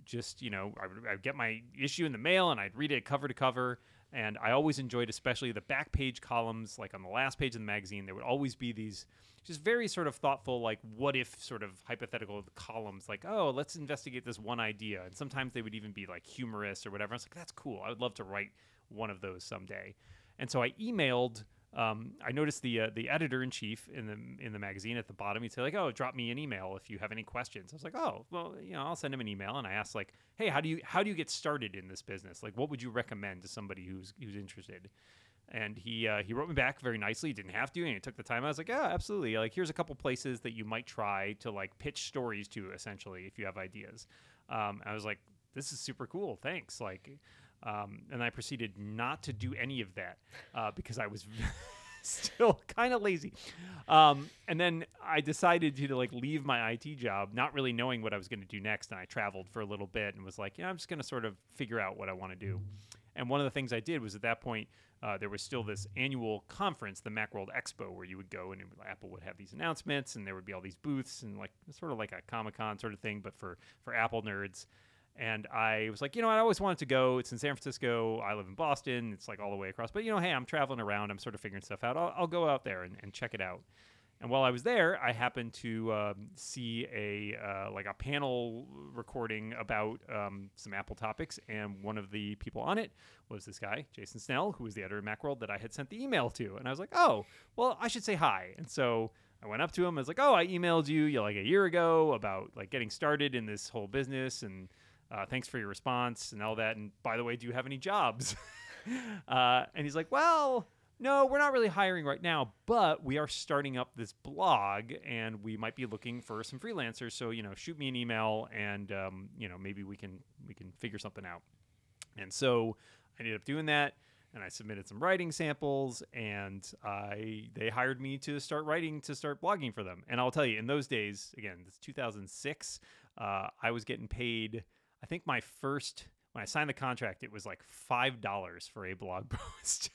just you know I would get my issue in the mail and I'd read it cover to cover. And I always enjoyed, especially the back page columns, like on the last page of the magazine, there would always be these just very sort of thoughtful, like what if sort of hypothetical columns, like, oh, let's investigate this one idea. And sometimes they would even be like humorous or whatever. I was like, that's cool. I would love to write one of those someday. And so I emailed. Um, I noticed the uh, the editor in chief in the in the magazine at the bottom. He'd say like, "Oh, drop me an email if you have any questions." I was like, "Oh, well, you know, I'll send him an email." And I asked like, "Hey, how do you how do you get started in this business? Like, what would you recommend to somebody who's who's interested?" and he uh, he wrote me back very nicely. He didn't have to, and he took the time. I was like, yeah, absolutely. Like, here's a couple places that you might try to like pitch stories to, essentially, if you have ideas. Um, I was like, this is super cool. Thanks. Like, um, and I proceeded not to do any of that uh, because I was. still kind of lazy um, and then i decided to like leave my it job not really knowing what i was going to do next and i traveled for a little bit and was like yeah i'm just going to sort of figure out what i want to do and one of the things i did was at that point uh, there was still this annual conference, the Macworld Expo, where you would go and Apple would have these announcements, and there would be all these booths and like sort of like a Comic Con sort of thing, but for for Apple nerds. And I was like, you know, I always wanted to go. It's in San Francisco. I live in Boston. It's like all the way across. But you know, hey, I'm traveling around. I'm sort of figuring stuff out. I'll, I'll go out there and, and check it out. And while I was there, I happened to um, see a uh, like a panel recording about um, some Apple topics, and one of the people on it was this guy, Jason Snell, who was the editor of MacWorld that I had sent the email to. And I was like, oh, well, I should say hi. And so I went up to him. I was like, oh, I emailed you, you know, like a year ago about like getting started in this whole business, and uh, thanks for your response and all that. And by the way, do you have any jobs? uh, and he's like, well no, we're not really hiring right now, but we are starting up this blog and we might be looking for some freelancers. So, you know, shoot me an email and, um, you know, maybe we can, we can figure something out. And so I ended up doing that and I submitted some writing samples and I, they hired me to start writing, to start blogging for them. And I'll tell you in those days, again, it's 2006, uh, I was getting paid, I think my first, when I signed the contract, it was like $5 for a blog post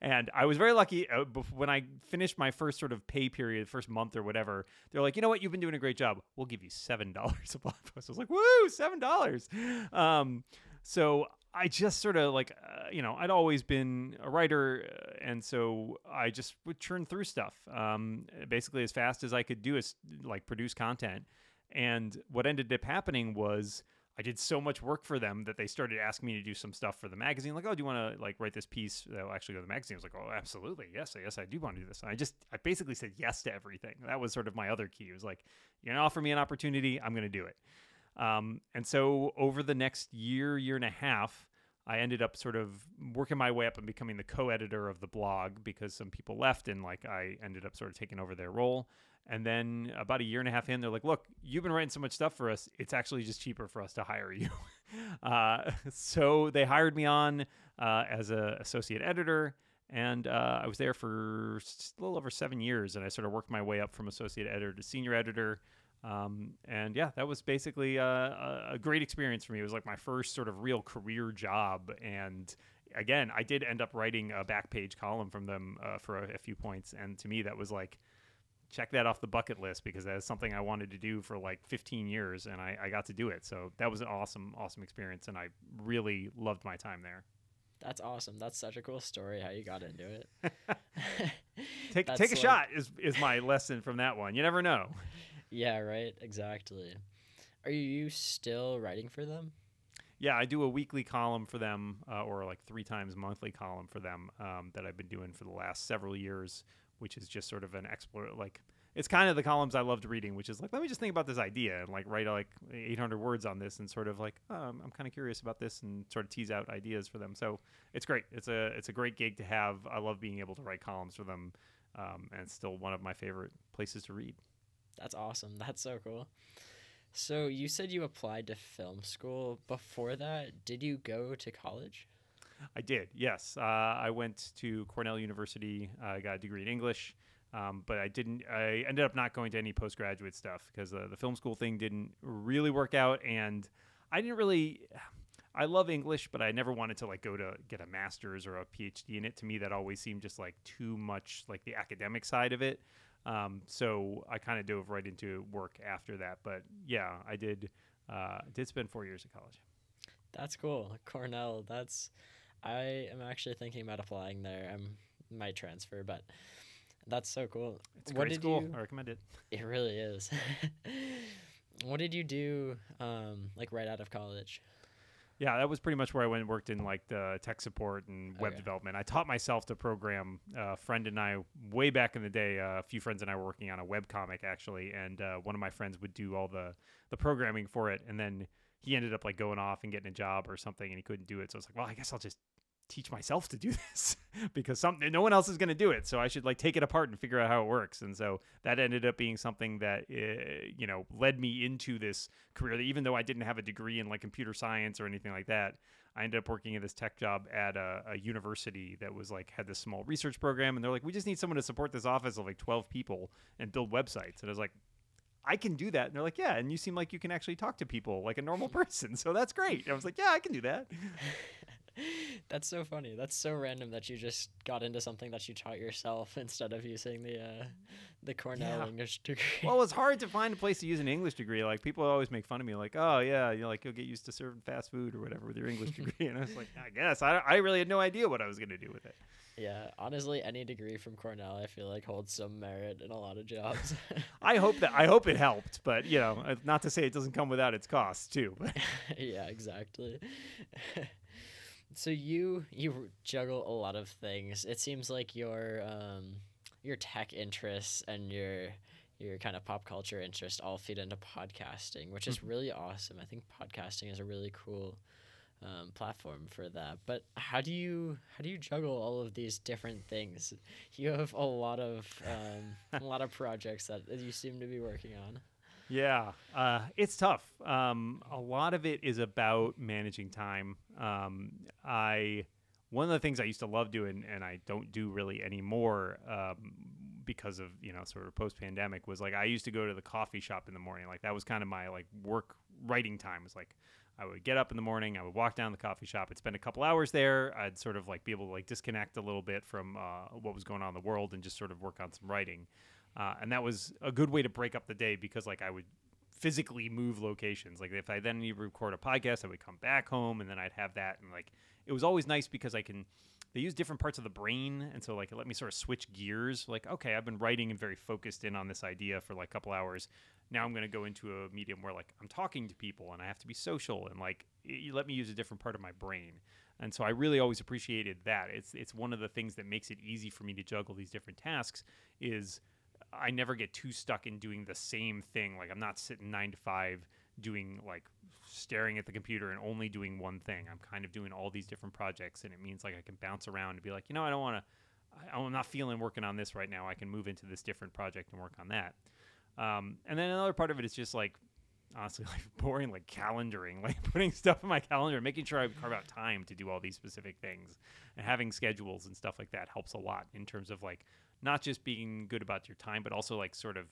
and I was very lucky uh, when I finished my first sort of pay period, first month or whatever. They're like, you know what, you've been doing a great job. We'll give you seven dollars a blog post. I was like, woo, seven dollars. Um, so I just sort of like, uh, you know, I'd always been a writer, uh, and so I just would churn through stuff, um, basically as fast as I could do, is like produce content. And what ended up happening was I did so much work for them that they started asking me to do some stuff for the magazine. Like, oh, do you want to like write this piece that will actually go to the magazine? I was like, oh, absolutely, yes, yes, I do want to do this. And I just, I basically said yes to everything. That was sort of my other key. It was like, you're gonna offer me an opportunity, I'm gonna do it. Um, and so over the next year, year and a half, I ended up sort of working my way up and becoming the co-editor of the blog because some people left and like I ended up sort of taking over their role. And then about a year and a half in, they're like, look, you've been writing so much stuff for us. It's actually just cheaper for us to hire you. uh, so they hired me on uh, as an associate editor. And uh, I was there for a little over seven years. And I sort of worked my way up from associate editor to senior editor. Um, and yeah, that was basically uh, a, a great experience for me. It was like my first sort of real career job. And again, I did end up writing a back page column from them uh, for a, a few points. And to me, that was like, check that off the bucket list because that's something I wanted to do for like 15 years and I, I got to do it. So that was an awesome, awesome experience. And I really loved my time there. That's awesome. That's such a cool story how you got into it. take take a like... shot is is my lesson from that one. You never know. Yeah, right. Exactly. Are you still writing for them? Yeah, I do a weekly column for them, uh, or like three times monthly column for them um, that I've been doing for the last several years which is just sort of an explore like it's kind of the columns I loved reading, which is like, let me just think about this idea and like write like 800 words on this and sort of like, oh, I'm, I'm kind of curious about this and sort of tease out ideas for them. So it's great. It's a it's a great gig to have. I love being able to write columns for them, um, and it's still one of my favorite places to read. That's awesome. That's so cool. So you said you applied to film school. Before that, did you go to college? I did, yes. Uh, I went to Cornell University. I got a degree in English, um, but I didn't. I ended up not going to any postgraduate stuff because uh, the film school thing didn't really work out, and I didn't really. I love English, but I never wanted to like go to get a master's or a PhD in it. To me, that always seemed just like too much like the academic side of it. Um, so I kind of dove right into work after that. But yeah, I did uh, did spend four years at college. That's cool, Cornell. That's I am actually thinking about applying there. I might transfer, but that's so cool. It's a great school. You, I recommend it. It really is. what did you do, um, like right out of college? Yeah, that was pretty much where I went and worked in like the tech support and web okay. development. I taught myself to program. A friend and I, way back in the day, uh, a few friends and I were working on a web comic actually, and uh, one of my friends would do all the the programming for it, and then he ended up like going off and getting a job or something, and he couldn't do it. So I was like, well, I guess I'll just teach myself to do this because some no one else is going to do it. So i should like take it apart and figure out how it works. And so that ended up being something that uh, you know led me into this career that even though i didn't have a degree in like computer science or anything like that i ended up working in this tech job at a, a university that was like had this small research program and they're like we just need someone to support this office of like 12 people and build websites. And i was like I can do that. And they're like, yeah. And you seem like you can actually talk to people like a normal person. So that's great. And I was like, yeah, I can do that. That's so funny. That's so random that you just got into something that you taught yourself instead of using the uh, the Cornell yeah. English degree. Well, it's hard to find a place to use an English degree. Like people always make fun of me, like, "Oh yeah, you know, like you'll get used to serving fast food or whatever with your English degree." And I was like, "I guess I, I really had no idea what I was going to do with it." Yeah, honestly, any degree from Cornell, I feel like holds some merit in a lot of jobs. I hope that I hope it helped, but you know, uh, not to say it doesn't come without its costs too. yeah, exactly so you you juggle a lot of things. It seems like your um, your tech interests and your your kind of pop culture interest all feed into podcasting, which is mm-hmm. really awesome. I think podcasting is a really cool um, platform for that. But how do you how do you juggle all of these different things? You have a lot of um, a lot of projects that you seem to be working on. Yeah, uh, it's tough. Um, a lot of it is about managing time. Um, I one of the things I used to love doing, and I don't do really anymore um, because of you know sort of post pandemic, was like I used to go to the coffee shop in the morning. Like that was kind of my like work writing time. Was like I would get up in the morning, I would walk down the coffee shop, I'd spend a couple hours there. I'd sort of like be able to like disconnect a little bit from uh, what was going on in the world and just sort of work on some writing. Uh, and that was a good way to break up the day because like I would physically move locations. Like if I then need to record a podcast, I would come back home and then I'd have that and like it was always nice because I can they use different parts of the brain and so like it let me sort of switch gears like okay i've been writing and very focused in on this idea for like a couple hours now i'm going to go into a medium where like i'm talking to people and i have to be social and like you let me use a different part of my brain and so i really always appreciated that it's it's one of the things that makes it easy for me to juggle these different tasks is I never get too stuck in doing the same thing. Like I'm not sitting nine to five doing like staring at the computer and only doing one thing. I'm kind of doing all these different projects, and it means like I can bounce around and be like, you know, I don't want to. I'm not feeling working on this right now. I can move into this different project and work on that. Um, and then another part of it is just like honestly like boring like calendaring like putting stuff in my calendar making sure i carve out time to do all these specific things and having schedules and stuff like that helps a lot in terms of like not just being good about your time, but also like sort of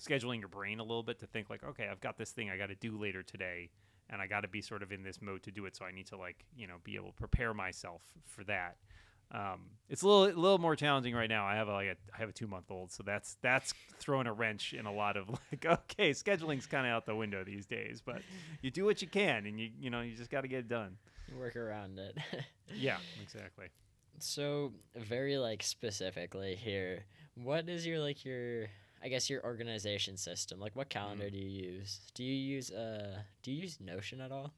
scheduling your brain a little bit to think like, okay, I've got this thing I got to do later today, and I got to be sort of in this mode to do it. So I need to like you know be able to prepare myself for that. Um, it's a little a little more challenging right now. I have a, like a I have a two month old, so that's that's throwing a wrench in a lot of like okay, scheduling's kind of out the window these days. But you do what you can, and you you know you just got to get it done. Work around it. yeah, exactly so very like specifically here what is your like your i guess your organization system like what calendar mm. do you use do you use uh do you use notion at all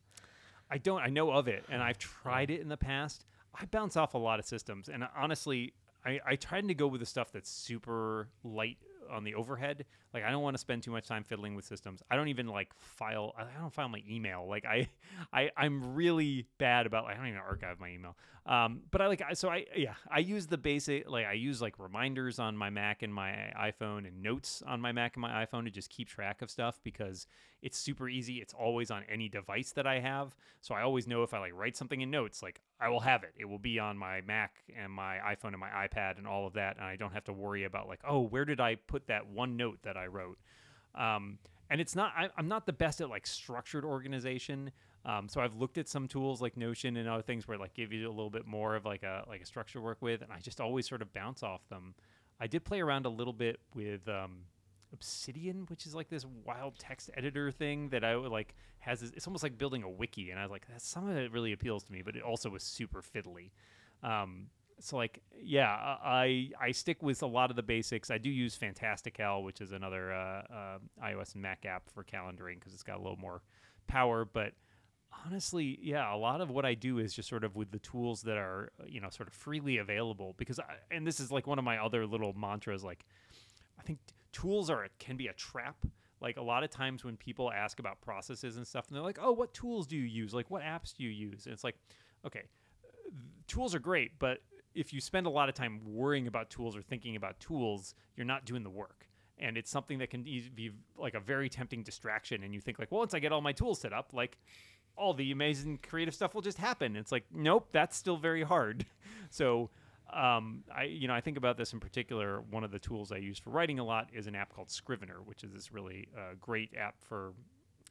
i don't i know of it and i've tried it in the past i bounce off a lot of systems and honestly i i tried to go with the stuff that's super light on the overhead. Like I don't want to spend too much time fiddling with systems. I don't even like file. I don't file my email. Like I, I I'm really bad about. I don't even archive my email. Um, but I like so I yeah I use the basic like I use like reminders on my Mac and my iPhone and notes on my Mac and my iPhone to just keep track of stuff because it's super easy. It's always on any device that I have, so I always know if I like write something in notes, like I will have it. It will be on my Mac and my iPhone and my iPad and all of that, and I don't have to worry about like oh where did I put that one note that I wrote. Um, and it's not I, I'm not the best at like structured organization. Um, so I've looked at some tools like Notion and other things where like give you a little bit more of like a like a structure to work with, and I just always sort of bounce off them. I did play around a little bit with um, Obsidian, which is like this wild text editor thing that I would like has. This, it's almost like building a wiki, and I was like, that's some of it really appeals to me, but it also was super fiddly. Um, so like yeah i i stick with a lot of the basics i do use fantastical which is another uh, uh, ios and mac app for calendaring because it's got a little more power but honestly, yeah, a lot of what I do is just sort of with the tools that are, you know, sort of freely available because I, and this is like one of my other little mantras like I think tools are can be a trap. Like a lot of times when people ask about processes and stuff and they're like, "Oh, what tools do you use? Like what apps do you use?" And it's like, "Okay, tools are great, but if you spend a lot of time worrying about tools or thinking about tools, you're not doing the work." and it's something that can be like a very tempting distraction and you think like well once i get all my tools set up like all the amazing creative stuff will just happen. It's like, nope, that's still very hard. so, um, I you know I think about this in particular. One of the tools I use for writing a lot is an app called Scrivener, which is this really uh, great app for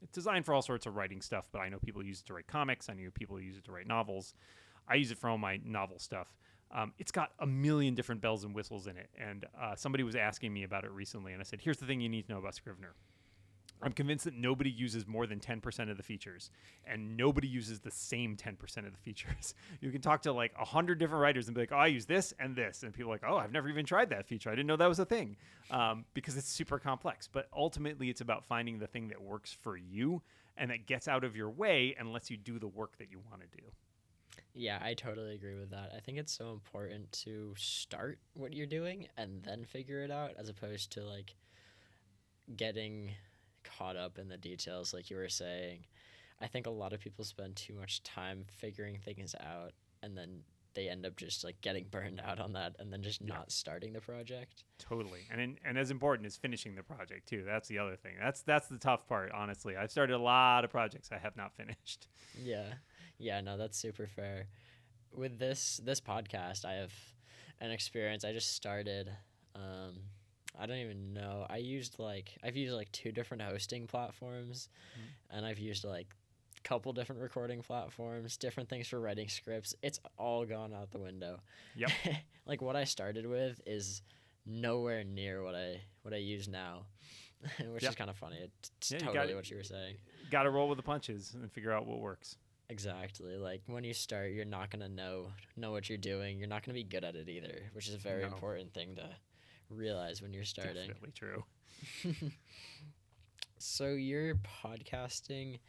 it's designed for all sorts of writing stuff. But I know people use it to write comics. I know people use it to write novels. I use it for all my novel stuff. Um, it's got a million different bells and whistles in it, and uh, somebody was asking me about it recently, and I said, "Here's the thing you need to know about Scrivener." I'm convinced that nobody uses more than 10% of the features and nobody uses the same 10% of the features. You can talk to like 100 different writers and be like, oh, I use this and this. And people are like, oh, I've never even tried that feature. I didn't know that was a thing um, because it's super complex. But ultimately, it's about finding the thing that works for you and that gets out of your way and lets you do the work that you want to do. Yeah, I totally agree with that. I think it's so important to start what you're doing and then figure it out as opposed to like getting caught up in the details, like you were saying. I think a lot of people spend too much time figuring things out and then they end up just like getting burned out on that and then just yeah. not starting the project. Totally. And in, and as important as finishing the project too. That's the other thing. That's that's the tough part, honestly. I've started a lot of projects I have not finished. Yeah. Yeah, no, that's super fair. With this this podcast, I have an experience I just started um I don't even know. I used like I've used like two different hosting platforms, mm-hmm. and I've used like a couple different recording platforms, different things for writing scripts. It's all gone out the window. Yep. like what I started with is nowhere near what I what I use now, which yep. is kind of funny. It's yeah, totally you what you were saying. Got to roll with the punches and figure out what works. Exactly. Like when you start, you're not gonna know know what you're doing. You're not gonna be good at it either, which is a very no. important thing to realize when you're starting. Definitely true. so you're podcasting.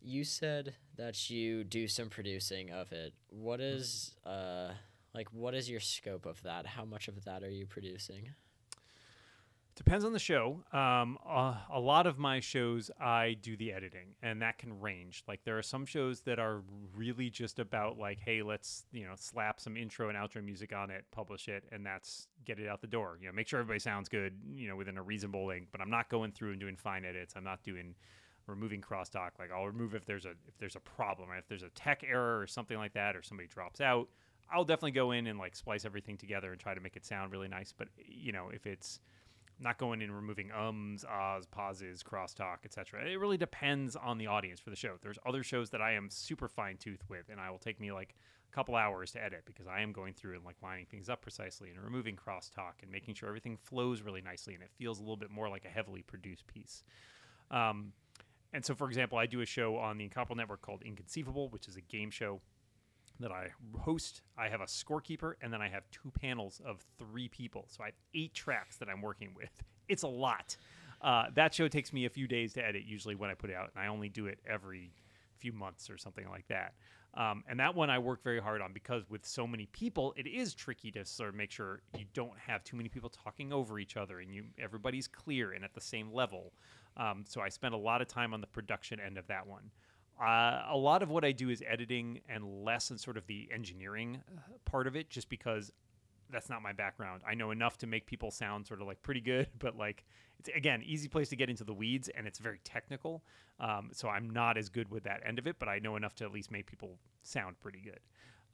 You said that you do some producing of it. What mm-hmm. uh like what is your scope of that? How much of that are you producing? Depends on the show. Um, uh, a lot of my shows, I do the editing, and that can range. Like there are some shows that are really just about like, hey, let's you know slap some intro and outro music on it, publish it, and that's get it out the door. You know, make sure everybody sounds good, you know, within a reasonable length. But I'm not going through and doing fine edits. I'm not doing removing crosstalk. Like I'll remove if there's a if there's a problem, right? If there's a tech error or something like that, or somebody drops out, I'll definitely go in and like splice everything together and try to make it sound really nice. But you know, if it's not going in and removing ums, ahs, pauses, crosstalk, etc. It really depends on the audience for the show. There's other shows that I am super fine tooth with, and I will take me like a couple hours to edit because I am going through and like lining things up precisely and removing crosstalk and making sure everything flows really nicely and it feels a little bit more like a heavily produced piece. Um, and so, for example, I do a show on the Incomparable Network called Inconceivable, which is a game show that I host. I have a scorekeeper, and then I have two panels of three people. So I have eight tracks that I'm working with. It's a lot. Uh, that show takes me a few days to edit, usually when I put it out, and I only do it every few months or something like that. Um, and that one I work very hard on because with so many people, it is tricky to sort of make sure you don't have too many people talking over each other and you everybody's clear and at the same level. Um, so I spend a lot of time on the production end of that one. Uh, a lot of what I do is editing and less in sort of the engineering uh, part of it, just because that's not my background. I know enough to make people sound sort of like pretty good, but like it's again easy place to get into the weeds and it's very technical. Um, so I'm not as good with that end of it, but I know enough to at least make people sound pretty good.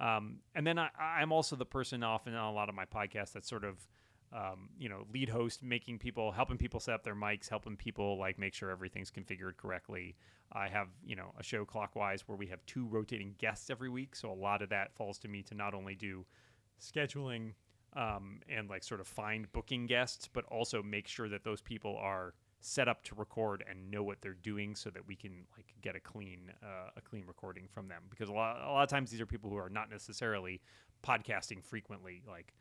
Um, and then I, I'm also the person often on a lot of my podcasts that sort of um, you know lead host, making people helping people set up their mics, helping people like make sure everything's configured correctly. I have you know a show clockwise where we have two rotating guests every week, so a lot of that falls to me to not only do scheduling um, and like sort of find booking guests, but also make sure that those people are set up to record and know what they're doing so that we can like get a clean uh, a clean recording from them. Because a lot a lot of times these are people who are not necessarily podcasting frequently. Like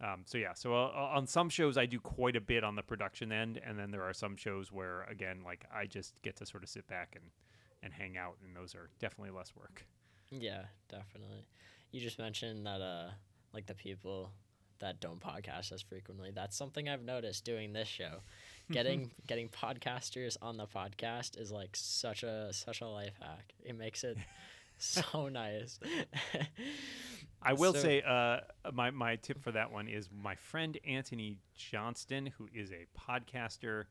um, so yeah so uh, on some shows i do quite a bit on the production end and then there are some shows where again like i just get to sort of sit back and and hang out and those are definitely less work Yeah, definitely. You just mentioned that uh like the people that don't podcast as frequently. That's something I've noticed doing this show. Getting getting podcasters on the podcast is like such a such a life hack. It makes it so nice. I will So- say, uh, my my tip for that one is my friend Antony Johnston, who is a podcaster,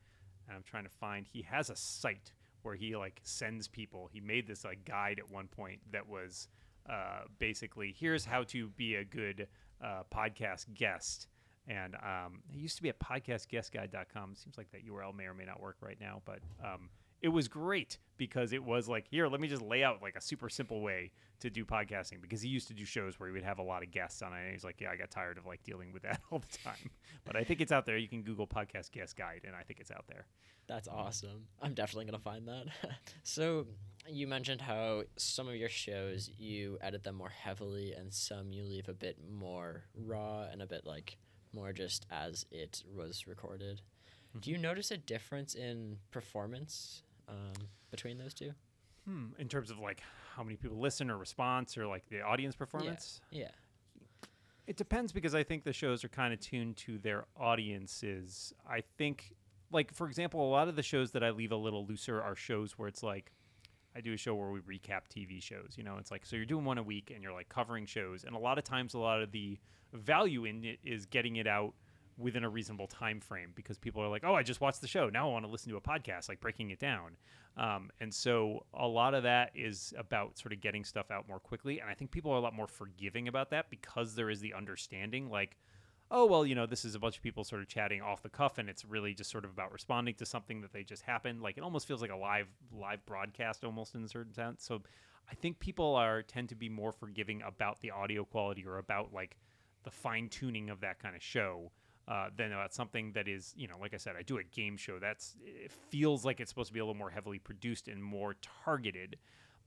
and I'm trying to find. He has a site where he like sends people. He made this like guide at one point that was uh, basically here's how to be a good uh, podcast guest. And um, it used to be at podcastguestguide.com. Seems like that URL may or may not work right now, but um, it was great because it was like, here, let me just lay out like a super simple way to do podcasting because he used to do shows where he would have a lot of guests on it. And he's like, yeah, I got tired of like dealing with that all the time. But I think it's out there. You can Google podcast guest guide, and I think it's out there. That's um, awesome. I'm definitely gonna find that. so you mentioned how some of your shows you edit them more heavily and some you leave a bit more raw and a bit like more just as it was recorded. Do mm-hmm. you notice a difference in performance um, between those two? Hmm. In terms of like how many people listen or response or like the audience performance, Yeah. It depends because I think the shows are kind of tuned to their audiences. I think, like, for example, a lot of the shows that I leave a little looser are shows where it's like, I do a show where we recap TV shows. You know, it's like, so you're doing one a week and you're like covering shows. And a lot of times, a lot of the value in it is getting it out within a reasonable time frame because people are like, oh, I just watched the show. Now I want to listen to a podcast, like breaking it down. Um, and so a lot of that is about sort of getting stuff out more quickly. And I think people are a lot more forgiving about that because there is the understanding, like, oh, well, you know, this is a bunch of people sort of chatting off the cuff, and it's really just sort of about responding to something that they just happened. Like it almost feels like a live live broadcast, almost in a certain sense. So I think people are tend to be more forgiving about the audio quality or about like the fine tuning of that kind of show uh, than about something that is, you know, like I said, I do a game show. That's it feels like it's supposed to be a little more heavily produced and more targeted.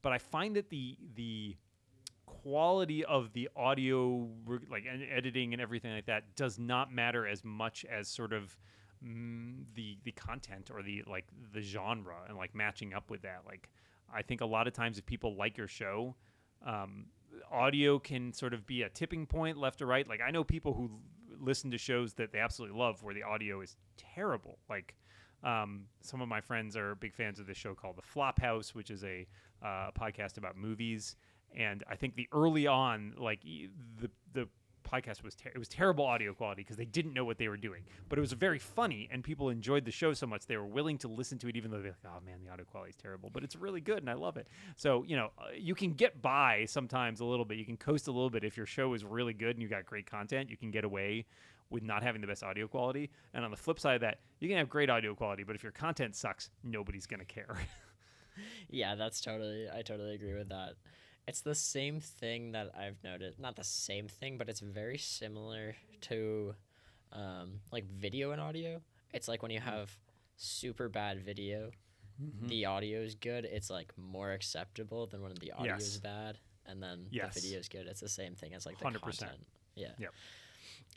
But I find that the the quality of the audio, like editing and everything like that, does not matter as much as sort of mm, the the content or the like the genre and like matching up with that. Like I think a lot of times if people like your show. Um, audio can sort of be a tipping point left or right like i know people who listen to shows that they absolutely love where the audio is terrible. Like um, some of my friends are big fans of this show called The Flop House, which is a uh, podcast about movies. And I think the early on, like the the podcast was ter- it was terrible audio quality because they didn't know what they were doing. But it was very funny, and people enjoyed the show so much they were willing to listen to it, even though they're like, "Oh man, the audio quality is terrible," but it's really good, and I love it. So you know, uh, you can get by sometimes a little bit. You can coast a little bit if your show is really good and you got great content. You can get away with not having the best audio quality. And on the flip side of that, you can have great audio quality, but if your content sucks, nobody's gonna care. Yeah, that's totally. I totally agree with that. It's the same thing that I've noticed. Not the same thing, but it's very similar to, um, like video and audio. It's like when you have super bad video, the audio is good. It's like more acceptable than when the audio is bad, and then Yes. the video is good. It's the same thing as like the 100%. content. Yeah. Yep.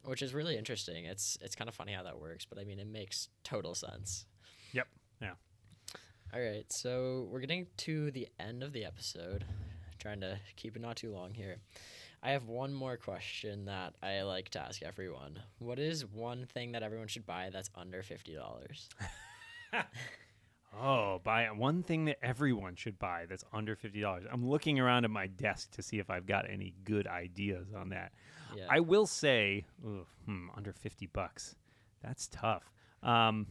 Which is really interesting. It's it's kind of funny how that works, but I mean, it makes total sense. Yep. Yeah. All right, so we're getting to the end of the episode. Trying to keep it not too long here. I have one more question that I like to ask everyone. What is one thing that everyone should buy that's under fifty dollars? Oh, buy one thing that everyone should buy that's under fifty dollars. I'm looking around at my desk to see if I've got any good ideas on that. Yeah. I will say, ugh, hmm, under fifty bucks. That's tough. Um,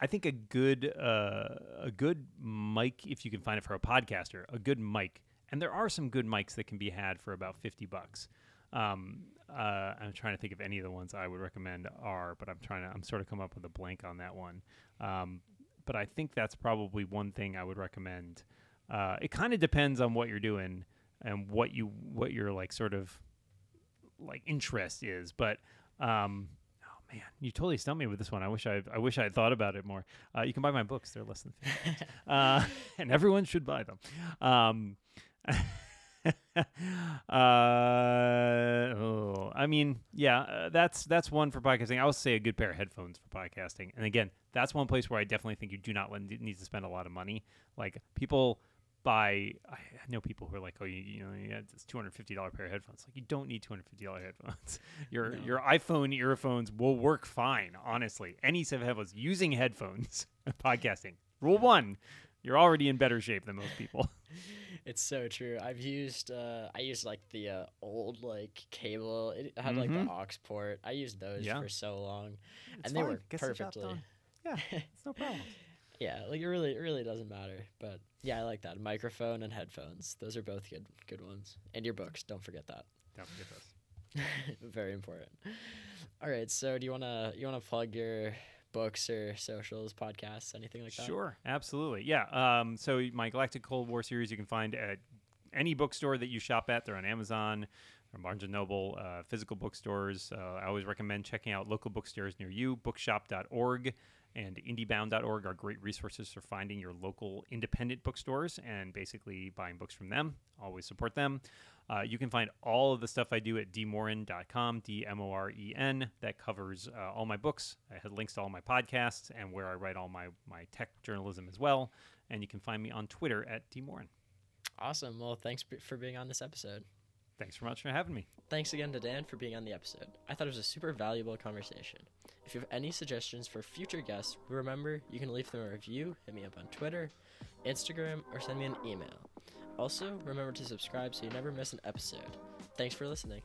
I think a good uh, a good mic, if you can find it for a podcaster, a good mic, and there are some good mics that can be had for about fifty bucks. Um, uh, I'm trying to think of any of the ones I would recommend are, but I'm trying to I'm sort of come up with a blank on that one. Um, but I think that's probably one thing I would recommend. Uh, it kind of depends on what you're doing and what you what your like sort of like interest is, but um, man, you totally stumped me with this one. I wish I I wish I had thought about it more. Uh, you can buy my books; they're less than fifty, uh, and everyone should buy them. Um, uh, oh, I mean, yeah, uh, that's that's one for podcasting. I would say a good pair of headphones for podcasting. And again, that's one place where I definitely think you do not need to spend a lot of money. Like people buy, I know people who are like, oh, you, you know, yeah, it's two hundred fifty dollar pair of headphones. Like you don't need two hundred fifty dollar headphones. your No. your iPhone earphones will work fine. Honestly, any set of headphones using headphones podcasting. Rule one. You're already in better shape than most people. It's so true. I've used uh I used like the uh, old like cable. It had like Mhm. the aux port. I used those Yeah. for so long. It's and they fine. work Gets the perfectly. Yeah, it's no problem. Yeah, like it really it really doesn't matter. But yeah, I like that. Microphone and headphones. Those are both good good ones. And your books, don't forget that. Don't forget those. Very important. All right, so do you want to you want to plug your books or socials, podcasts, anything like that? Sure, absolutely. Yeah. Um, so my Galactic Cold War series you can find at any bookstore that you shop at. They're on Amazon or Barnes and Noble, uh, physical bookstores. Uh, I always recommend checking out local bookstores near you. Bookshop.org and indiebound.org are great resources for finding your local independent bookstores and basically buying books from them. Always support them. Uh, you can find all of the stuff I do at dmoren.com, D M O R E N. That covers uh, all my books. I have links to all my podcasts and where I write all my, my tech journalism as well. And you can find me on Twitter at dmoren. Awesome. Well, thanks for being on this episode. Thanks so much for having me. Thanks again to Dan for being on the episode. I thought it was a super valuable conversation. If you have any suggestions for future guests, remember you can leave them a review, hit me up on Twitter, Instagram, or send me an email. Also, remember to subscribe so you never miss an episode. Thanks for listening.